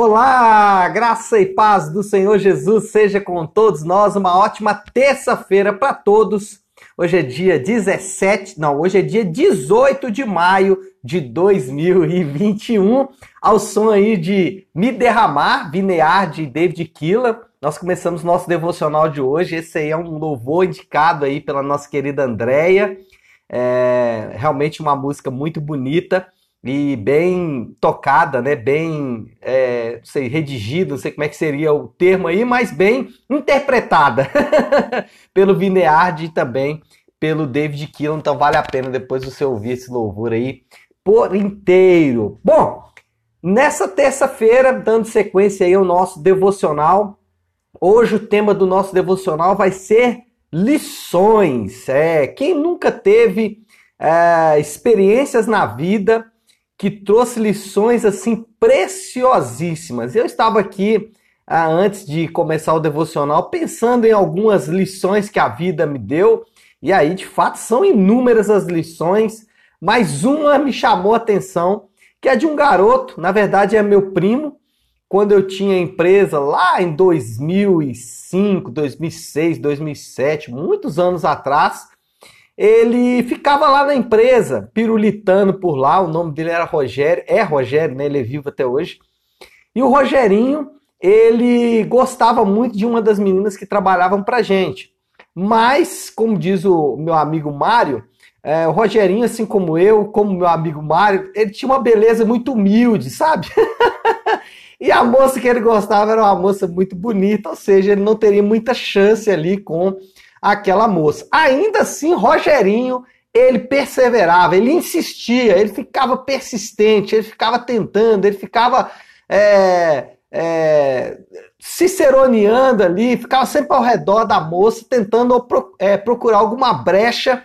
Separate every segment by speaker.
Speaker 1: Olá, graça e paz do Senhor Jesus seja com todos nós. Uma ótima terça-feira para todos. Hoje é dia 17, não, hoje é dia 18 de maio de 2021. Ao som aí de Me Derramar, Vinear de David Killa. Nós começamos nosso devocional de hoje. Esse aí é um louvor indicado aí pela nossa querida Andréia. É realmente uma música muito bonita e bem tocada, né? Bem, é, não sei, redigida, não sei como é que seria o termo aí, mas bem interpretada pelo Vineard e também pelo David Keelan. Então vale a pena depois você ouvir esse louvor aí por inteiro. Bom, nessa terça-feira, dando sequência aí ao nosso devocional, hoje o tema do nosso devocional vai ser lições. É, quem nunca teve é, experiências na vida que trouxe lições assim preciosíssimas. Eu estava aqui ah, antes de começar o devocional pensando em algumas lições que a vida me deu, e aí de fato são inúmeras as lições, mas uma me chamou a atenção, que é de um garoto, na verdade é meu primo, quando eu tinha empresa lá em 2005, 2006, 2007, muitos anos atrás, ele ficava lá na empresa, pirulitando por lá, o nome dele era Rogério, é Rogério, né? Ele é vivo até hoje. E o Rogerinho, ele gostava muito de uma das meninas que trabalhavam pra gente. Mas, como diz o meu amigo Mário, é, o Rogerinho, assim como eu, como meu amigo Mário, ele tinha uma beleza muito humilde, sabe? e a moça que ele gostava era uma moça muito bonita, ou seja, ele não teria muita chance ali com aquela moça. Ainda assim, Rogerinho, ele perseverava, ele insistia, ele ficava persistente, ele ficava tentando, ele ficava é, é, ciceroneando ali, ficava sempre ao redor da moça, tentando é, procurar alguma brecha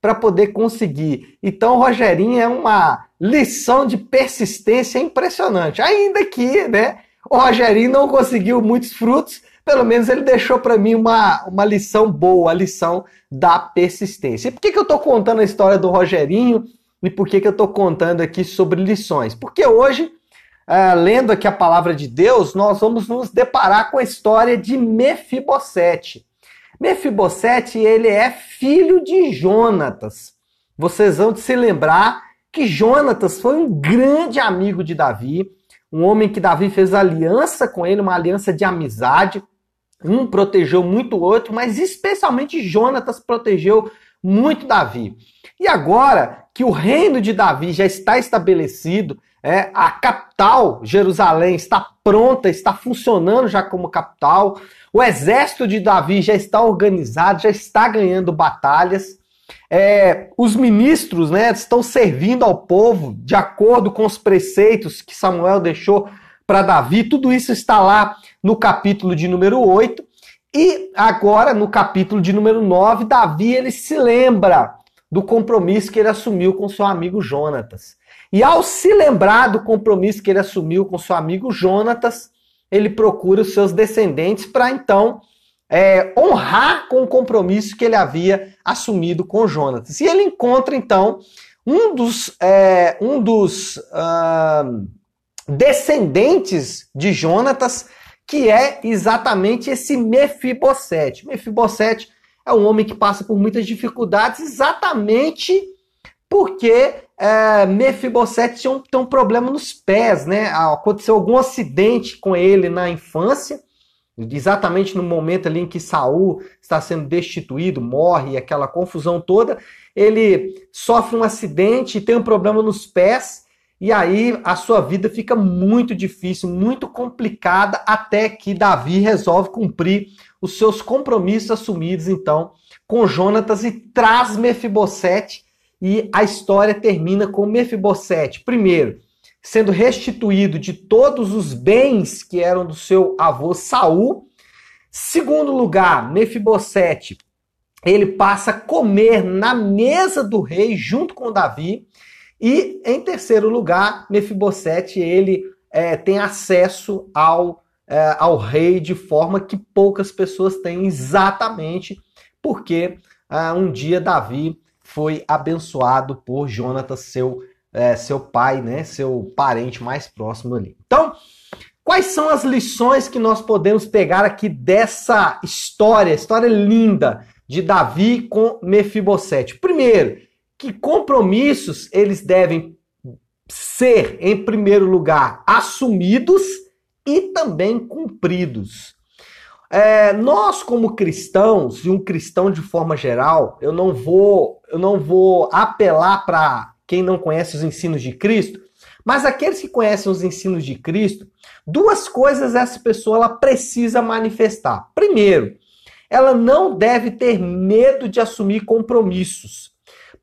Speaker 1: para poder conseguir. Então, Rogerinho é uma lição de persistência impressionante. Ainda que né, o Rogerinho não conseguiu muitos frutos, pelo menos ele deixou para mim uma, uma lição boa, a lição da persistência. E por que, que eu estou contando a história do Rogerinho e por que, que eu estou contando aqui sobre lições? Porque hoje, uh, lendo aqui a palavra de Deus, nós vamos nos deparar com a história de Mefibosete. Mefibosete, ele é filho de Jonatas. Vocês vão se lembrar que Jonatas foi um grande amigo de Davi, um homem que Davi fez aliança com ele, uma aliança de amizade. Um protegeu muito o outro, mas especialmente Jonatas protegeu muito Davi. E agora que o reino de Davi já está estabelecido, é, a capital, Jerusalém, está pronta, está funcionando já como capital, o exército de Davi já está organizado, já está ganhando batalhas, é, os ministros né, estão servindo ao povo de acordo com os preceitos que Samuel deixou para Davi, tudo isso está lá no capítulo de número 8. E agora, no capítulo de número 9, Davi ele se lembra do compromisso que ele assumiu com seu amigo Jonatas. E ao se lembrar do compromisso que ele assumiu com seu amigo Jonatas, ele procura os seus descendentes para então é, honrar com o compromisso que ele havia assumido com Jonatas. E ele encontra então um dos, é, um dos uh, descendentes de Jonatas que é exatamente esse Mefibosete. Mefibosete é um homem que passa por muitas dificuldades exatamente porque é, Mefibosete tem um, tem um problema nos pés, né? Aconteceu algum acidente com ele na infância, exatamente no momento ali em que Saul está sendo destituído, morre, aquela confusão toda, ele sofre um acidente e tem um problema nos pés e aí a sua vida fica muito difícil, muito complicada, até que Davi resolve cumprir os seus compromissos assumidos, então, com Jonatas e traz Mefibosete. E a história termina com Mefibosete, primeiro, sendo restituído de todos os bens que eram do seu avô Saul. Segundo lugar, Mefibosete, ele passa a comer na mesa do rei junto com Davi. E em terceiro lugar, Mefibosete ele é, tem acesso ao, é, ao rei de forma que poucas pessoas têm, exatamente porque é, um dia Davi foi abençoado por Jonatas, seu, é, seu pai, né, seu parente mais próximo ali. Então, Quais são as lições que nós podemos pegar aqui dessa história, história linda de Davi com Mefibosete? Primeiro, que compromissos eles devem ser, em primeiro lugar, assumidos e também cumpridos. É, nós, como cristãos, e um cristão de forma geral, eu não vou, eu não vou apelar para quem não conhece os ensinos de Cristo, mas aqueles que conhecem os ensinos de Cristo, duas coisas essa pessoa ela precisa manifestar. Primeiro, ela não deve ter medo de assumir compromissos.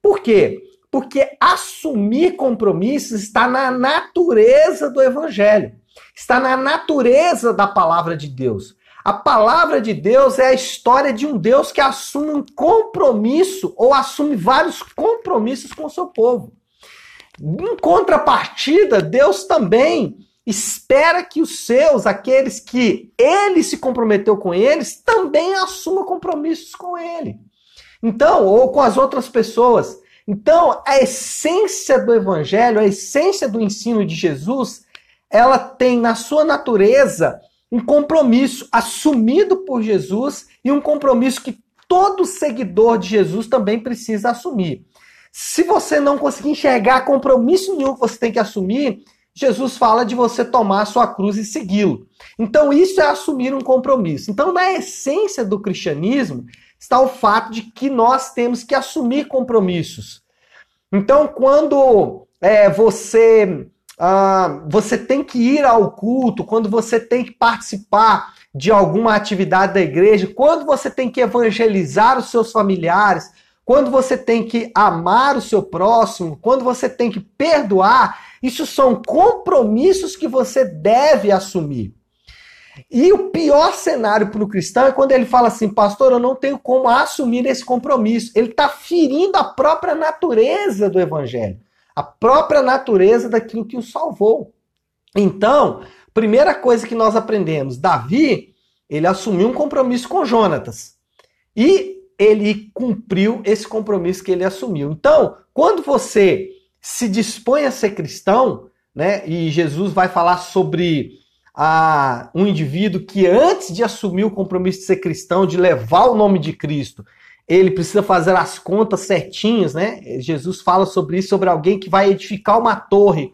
Speaker 1: Por quê? Porque assumir compromissos está na natureza do evangelho, está na natureza da palavra de Deus. A palavra de Deus é a história de um Deus que assume um compromisso ou assume vários compromissos com o seu povo. Em contrapartida, Deus também espera que os seus, aqueles que ele se comprometeu com eles, também assumam compromissos com ele. Então, ou com as outras pessoas. Então, a essência do evangelho, a essência do ensino de Jesus, ela tem na sua natureza um compromisso assumido por Jesus e um compromisso que todo seguidor de Jesus também precisa assumir. Se você não conseguir enxergar compromisso nenhum que você tem que assumir, Jesus fala de você tomar a sua cruz e segui-lo. Então, isso é assumir um compromisso. Então, na essência do cristianismo, está o fato de que nós temos que assumir compromissos. Então, quando é, você ah, você tem que ir ao culto, quando você tem que participar de alguma atividade da igreja, quando você tem que evangelizar os seus familiares, quando você tem que amar o seu próximo, quando você tem que perdoar, isso são compromissos que você deve assumir. E o pior cenário para o cristão é quando ele fala assim, pastor, eu não tenho como assumir esse compromisso. Ele está ferindo a própria natureza do evangelho a própria natureza daquilo que o salvou. Então, primeira coisa que nós aprendemos, Davi, ele assumiu um compromisso com Jonatas. E ele cumpriu esse compromisso que ele assumiu. Então, quando você se dispõe a ser cristão, né, e Jesus vai falar sobre a, um indivíduo que antes de assumir o compromisso de ser cristão, de levar o nome de Cristo, ele precisa fazer as contas certinhas, né? Jesus fala sobre isso, sobre alguém que vai edificar uma torre.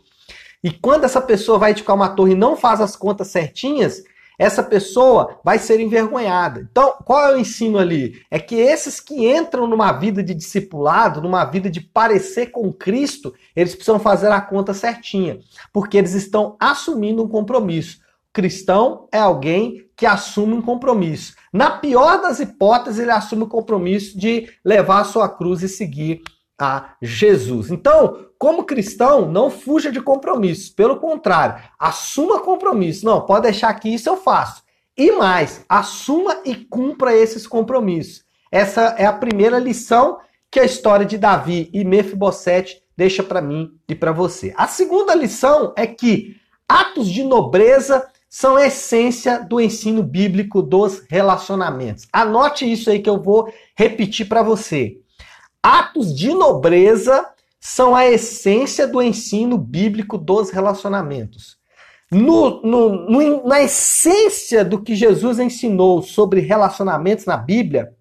Speaker 1: E quando essa pessoa vai edificar uma torre e não faz as contas certinhas, essa pessoa vai ser envergonhada. Então, qual é o ensino ali? É que esses que entram numa vida de discipulado, numa vida de parecer com Cristo, eles precisam fazer a conta certinha, porque eles estão assumindo um compromisso. Cristão é alguém que assume um compromisso. Na pior das hipóteses, ele assume o compromisso de levar a sua cruz e seguir a Jesus. Então, como cristão, não fuja de compromissos. Pelo contrário, assuma compromisso. Não, pode deixar que isso eu faço. E mais, assuma e cumpra esses compromissos. Essa é a primeira lição que a história de Davi e Mefibosete deixa para mim e para você. A segunda lição é que atos de nobreza são a essência do ensino bíblico dos relacionamentos. Anote isso aí que eu vou repetir para você. Atos de nobreza são a essência do ensino bíblico dos relacionamentos. No, no, no, na essência do que Jesus ensinou sobre relacionamentos na Bíblia,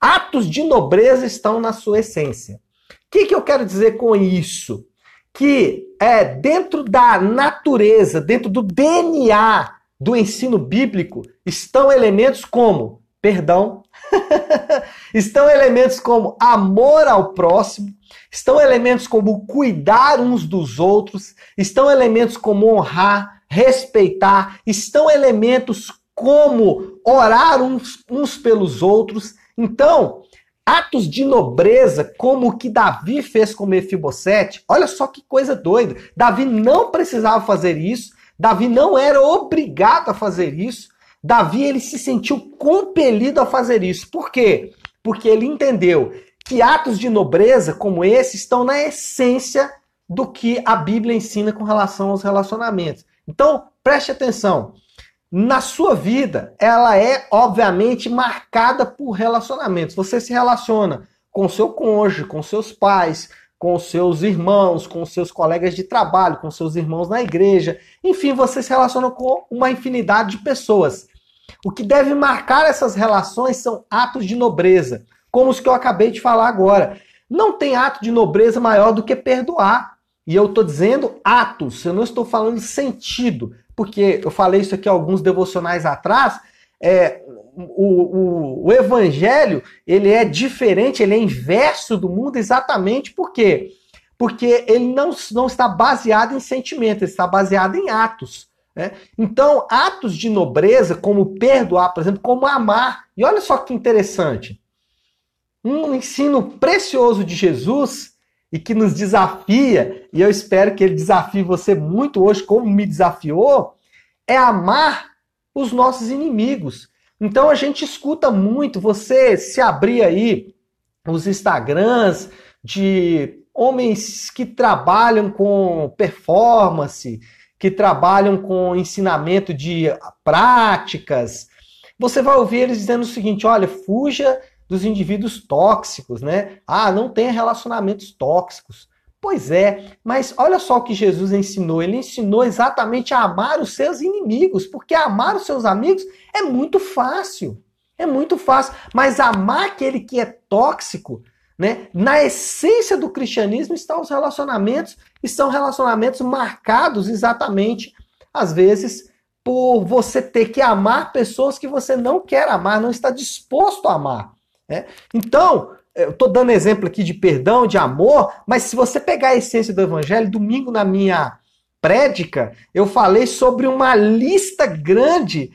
Speaker 1: atos de nobreza estão na sua essência. O que, que eu quero dizer com isso? Que é dentro da natureza, dentro do DNA do ensino bíblico, estão elementos como perdão, estão elementos como amor ao próximo, estão elementos como cuidar uns dos outros, estão elementos como honrar, respeitar, estão elementos como orar uns, uns pelos outros. Então, atos de nobreza, como o que Davi fez com Mefibosete, olha só que coisa doida. Davi não precisava fazer isso, Davi não era obrigado a fazer isso. Davi ele se sentiu compelido a fazer isso. Por quê? Porque ele entendeu que atos de nobreza como esse estão na essência do que a Bíblia ensina com relação aos relacionamentos. Então, preste atenção na sua vida, ela é obviamente marcada por relacionamentos. Você se relaciona com seu cônjuge, com seus pais, com seus irmãos, com seus colegas de trabalho, com seus irmãos na igreja. Enfim, você se relaciona com uma infinidade de pessoas. O que deve marcar essas relações são atos de nobreza, como os que eu acabei de falar agora. Não tem ato de nobreza maior do que perdoar. E eu estou dizendo atos, eu não estou falando sentido, porque eu falei isso aqui alguns devocionais atrás. É, o, o, o evangelho ele é diferente, ele é inverso do mundo exatamente por quê? Porque ele não, não está baseado em sentimento, ele está baseado em atos. Né? Então, atos de nobreza, como perdoar, por exemplo, como amar. E olha só que interessante. Um ensino precioso de Jesus e que nos desafia, e eu espero que ele desafie você muito hoje, como me desafiou, é amar os nossos inimigos. Então a gente escuta muito, você se abrir aí os Instagrams de homens que trabalham com performance, que trabalham com ensinamento de práticas, você vai ouvir eles dizendo o seguinte: olha, fuja dos indivíduos tóxicos, né? Ah, não tenha relacionamentos tóxicos. Pois é, mas olha só o que Jesus ensinou. Ele ensinou exatamente a amar os seus inimigos, porque amar os seus amigos é muito fácil. É muito fácil. Mas amar aquele que é tóxico, né? Na essência do cristianismo estão os relacionamentos, e são relacionamentos marcados exatamente, às vezes, por você ter que amar pessoas que você não quer amar, não está disposto a amar. Né? Então, eu estou dando exemplo aqui de perdão, de amor, mas se você pegar a essência do evangelho, domingo na minha prédica, eu falei sobre uma lista grande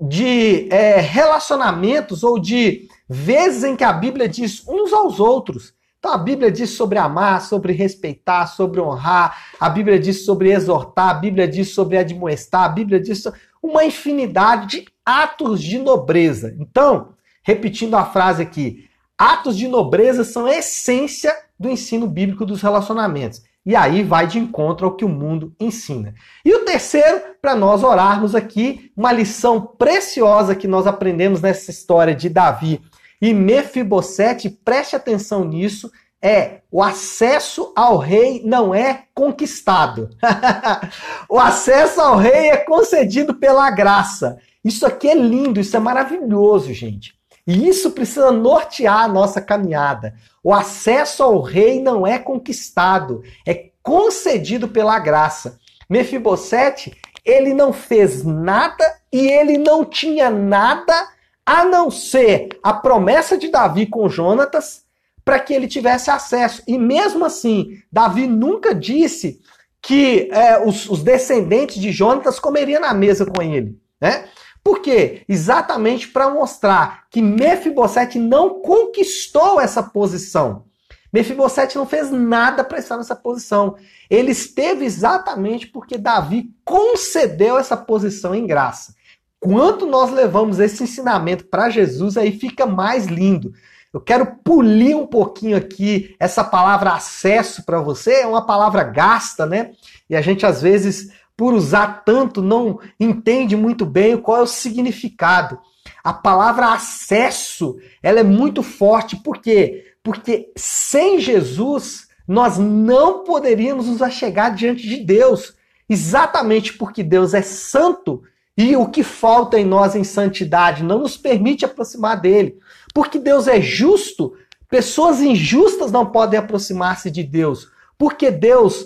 Speaker 1: de é, relacionamentos ou de vezes em que a Bíblia diz uns aos outros. Então a Bíblia diz sobre amar, sobre respeitar, sobre honrar, a Bíblia diz sobre exortar, a Bíblia diz sobre admoestar, a Bíblia diz uma infinidade de atos de nobreza. Então, repetindo a frase aqui, Atos de nobreza são a essência do ensino bíblico dos relacionamentos. E aí vai de encontro ao que o mundo ensina. E o terceiro, para nós orarmos aqui, uma lição preciosa que nós aprendemos nessa história de Davi e Mefibosete, preste atenção nisso, é o acesso ao rei não é conquistado. o acesso ao rei é concedido pela graça. Isso aqui é lindo, isso é maravilhoso, gente. E isso precisa nortear a nossa caminhada. O acesso ao rei não é conquistado, é concedido pela graça. Mefibosete, ele não fez nada e ele não tinha nada a não ser a promessa de Davi com Jonatas para que ele tivesse acesso. E mesmo assim, Davi nunca disse que é, os, os descendentes de Jonatas comeriam na mesa com ele. Né? Por quê? Exatamente para mostrar que Mefibosete não conquistou essa posição. Mefibosete não fez nada para estar nessa posição. Ele esteve exatamente porque Davi concedeu essa posição em graça. Quanto nós levamos esse ensinamento para Jesus, aí fica mais lindo. Eu quero polir um pouquinho aqui essa palavra acesso para você. É uma palavra gasta, né? E a gente às vezes por usar tanto, não entende muito bem qual é o significado. A palavra acesso, ela é muito forte, por quê? Porque sem Jesus, nós não poderíamos nos achegar diante de Deus, exatamente porque Deus é santo e o que falta em nós em santidade não nos permite aproximar dele. Porque Deus é justo, pessoas injustas não podem aproximar-se de Deus. Porque Deus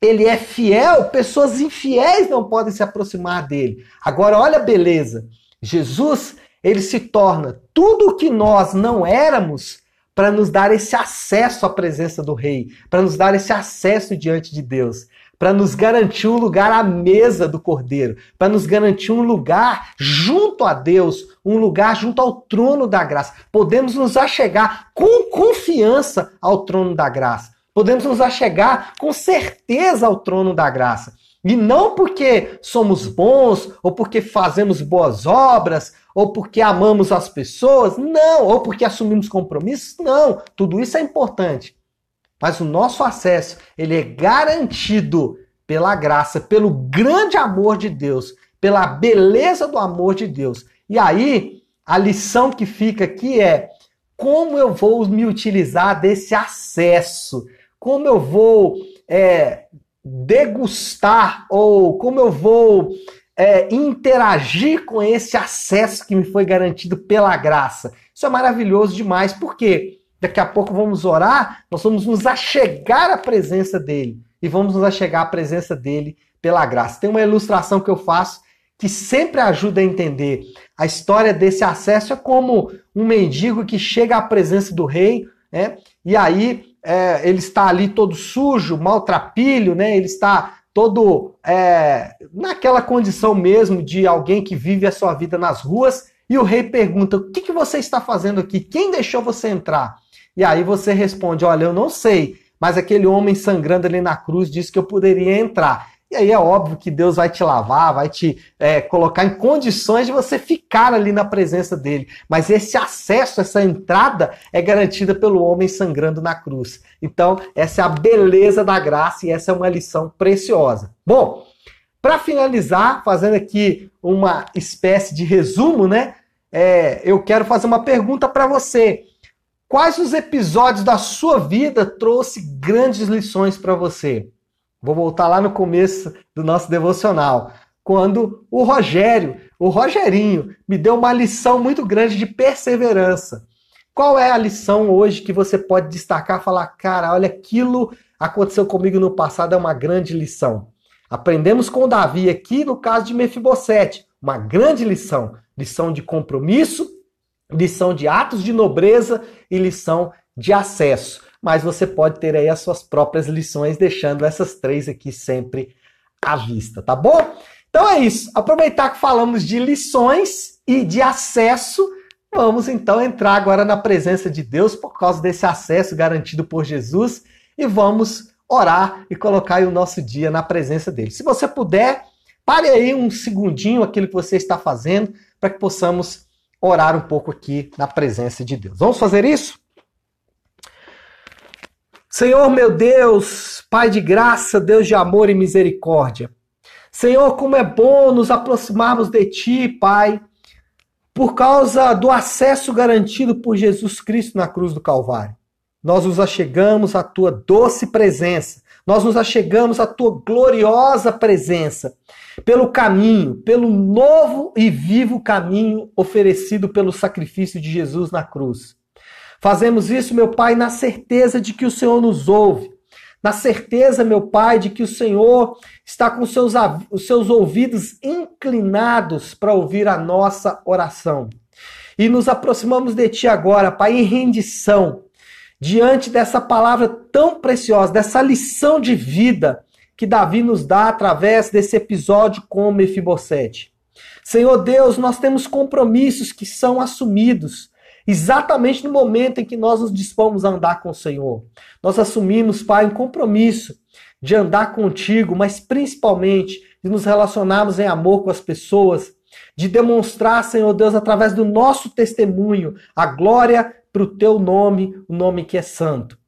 Speaker 1: ele é fiel, pessoas infiéis não podem se aproximar dele. Agora, olha a beleza. Jesus, ele se torna tudo o que nós não éramos para nos dar esse acesso à presença do Rei, para nos dar esse acesso diante de Deus, para nos garantir um lugar à mesa do Cordeiro, para nos garantir um lugar junto a Deus, um lugar junto ao trono da graça. Podemos nos achegar com confiança ao trono da graça podemos nos achegar com certeza ao trono da graça. E não porque somos bons, ou porque fazemos boas obras, ou porque amamos as pessoas, não, ou porque assumimos compromissos, não. Tudo isso é importante. Mas o nosso acesso, ele é garantido pela graça, pelo grande amor de Deus, pela beleza do amor de Deus. E aí, a lição que fica aqui é como eu vou me utilizar desse acesso como eu vou é, degustar ou como eu vou é, interagir com esse acesso que me foi garantido pela graça. Isso é maravilhoso demais, porque daqui a pouco vamos orar, nós vamos nos achegar à presença dele e vamos nos achegar à presença dele pela graça. Tem uma ilustração que eu faço que sempre ajuda a entender. A história desse acesso é como um mendigo que chega à presença do rei, né? E aí é, ele está ali todo sujo, maltrapilho, né? Ele está todo é, naquela condição mesmo de alguém que vive a sua vida nas ruas, e o rei pergunta: O que, que você está fazendo aqui? Quem deixou você entrar? E aí você responde: Olha, eu não sei, mas aquele homem sangrando ali na cruz disse que eu poderia entrar. E aí é óbvio que Deus vai te lavar, vai te é, colocar em condições de você ficar ali na presença dele. Mas esse acesso, essa entrada é garantida pelo homem sangrando na cruz. Então, essa é a beleza da graça e essa é uma lição preciosa. Bom, para finalizar, fazendo aqui uma espécie de resumo, né? É, eu quero fazer uma pergunta para você. Quais os episódios da sua vida trouxe grandes lições para você? Vou voltar lá no começo do nosso devocional, quando o Rogério, o Rogerinho, me deu uma lição muito grande de perseverança. Qual é a lição hoje que você pode destacar, falar, cara, olha aquilo aconteceu comigo no passado é uma grande lição. Aprendemos com Davi aqui no caso de Mefibosete, uma grande lição, lição de compromisso, lição de atos de nobreza e lição de acesso mas você pode ter aí as suas próprias lições, deixando essas três aqui sempre à vista, tá bom? Então é isso. Aproveitar que falamos de lições e de acesso, vamos então entrar agora na presença de Deus por causa desse acesso garantido por Jesus e vamos orar e colocar o nosso dia na presença dele. Se você puder, pare aí um segundinho aquilo que você está fazendo para que possamos orar um pouco aqui na presença de Deus. Vamos fazer isso? Senhor meu Deus, Pai de graça, Deus de amor e misericórdia. Senhor, como é bom nos aproximarmos de Ti, Pai, por causa do acesso garantido por Jesus Cristo na cruz do Calvário. Nós nos achegamos à Tua doce presença, nós nos achegamos à Tua gloriosa presença, pelo caminho, pelo novo e vivo caminho oferecido pelo sacrifício de Jesus na cruz. Fazemos isso, meu Pai, na certeza de que o Senhor nos ouve. Na certeza, meu Pai, de que o Senhor está com seus, os seus ouvidos inclinados para ouvir a nossa oração. E nos aproximamos de Ti agora, Pai, em rendição, diante dessa palavra tão preciosa, dessa lição de vida que Davi nos dá através desse episódio com Mefibosete. Senhor Deus, nós temos compromissos que são assumidos exatamente no momento em que nós nos dispomos a andar com o Senhor. Nós assumimos, Pai, um compromisso de andar contigo, mas principalmente de nos relacionarmos em amor com as pessoas, de demonstrar, Senhor Deus, através do nosso testemunho, a glória para o teu nome, o nome que é santo.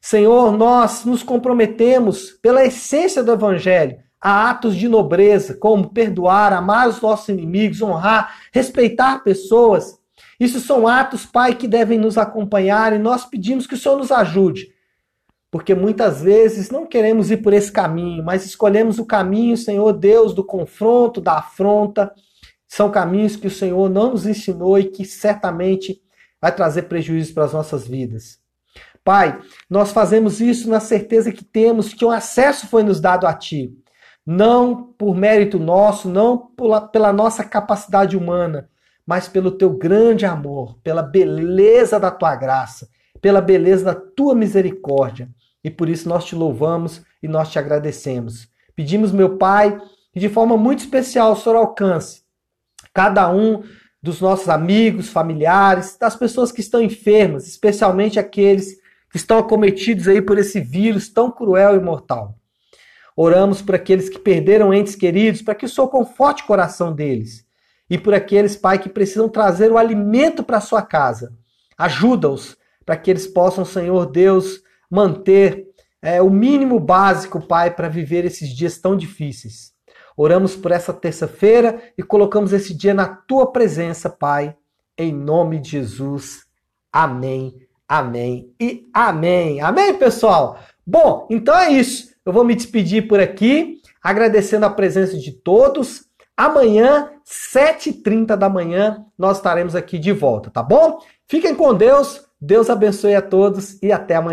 Speaker 1: Senhor, nós nos comprometemos pela essência do Evangelho a atos de nobreza, como perdoar, amar os nossos inimigos, honrar, respeitar pessoas isso são atos, Pai, que devem nos acompanhar e nós pedimos que o Senhor nos ajude. Porque muitas vezes não queremos ir por esse caminho, mas escolhemos o caminho, Senhor Deus, do confronto, da afronta. São caminhos que o Senhor não nos ensinou e que certamente vai trazer prejuízos para as nossas vidas. Pai, nós fazemos isso na certeza que temos que o acesso foi nos dado a Ti. Não por mérito nosso, não pela nossa capacidade humana, mas pelo teu grande amor, pela beleza da tua graça, pela beleza da tua misericórdia. E por isso nós te louvamos e nós te agradecemos. Pedimos, meu Pai, que de forma muito especial o Senhor alcance cada um dos nossos amigos, familiares, das pessoas que estão enfermas, especialmente aqueles que estão acometidos aí por esse vírus tão cruel e mortal. Oramos por aqueles que perderam entes queridos, para que o Senhor conforte o coração deles e por aqueles, Pai, que precisam trazer o alimento para sua casa. Ajuda-os para que eles possam, Senhor Deus, manter é, o mínimo básico, Pai, para viver esses dias tão difíceis. Oramos por essa terça-feira e colocamos esse dia na tua presença, Pai, em nome de Jesus. Amém, amém e amém. Amém, pessoal? Bom, então é isso. Eu vou me despedir por aqui, agradecendo a presença de todos. Amanhã, 7h30 da manhã, nós estaremos aqui de volta, tá bom? Fiquem com Deus, Deus abençoe a todos e até amanhã.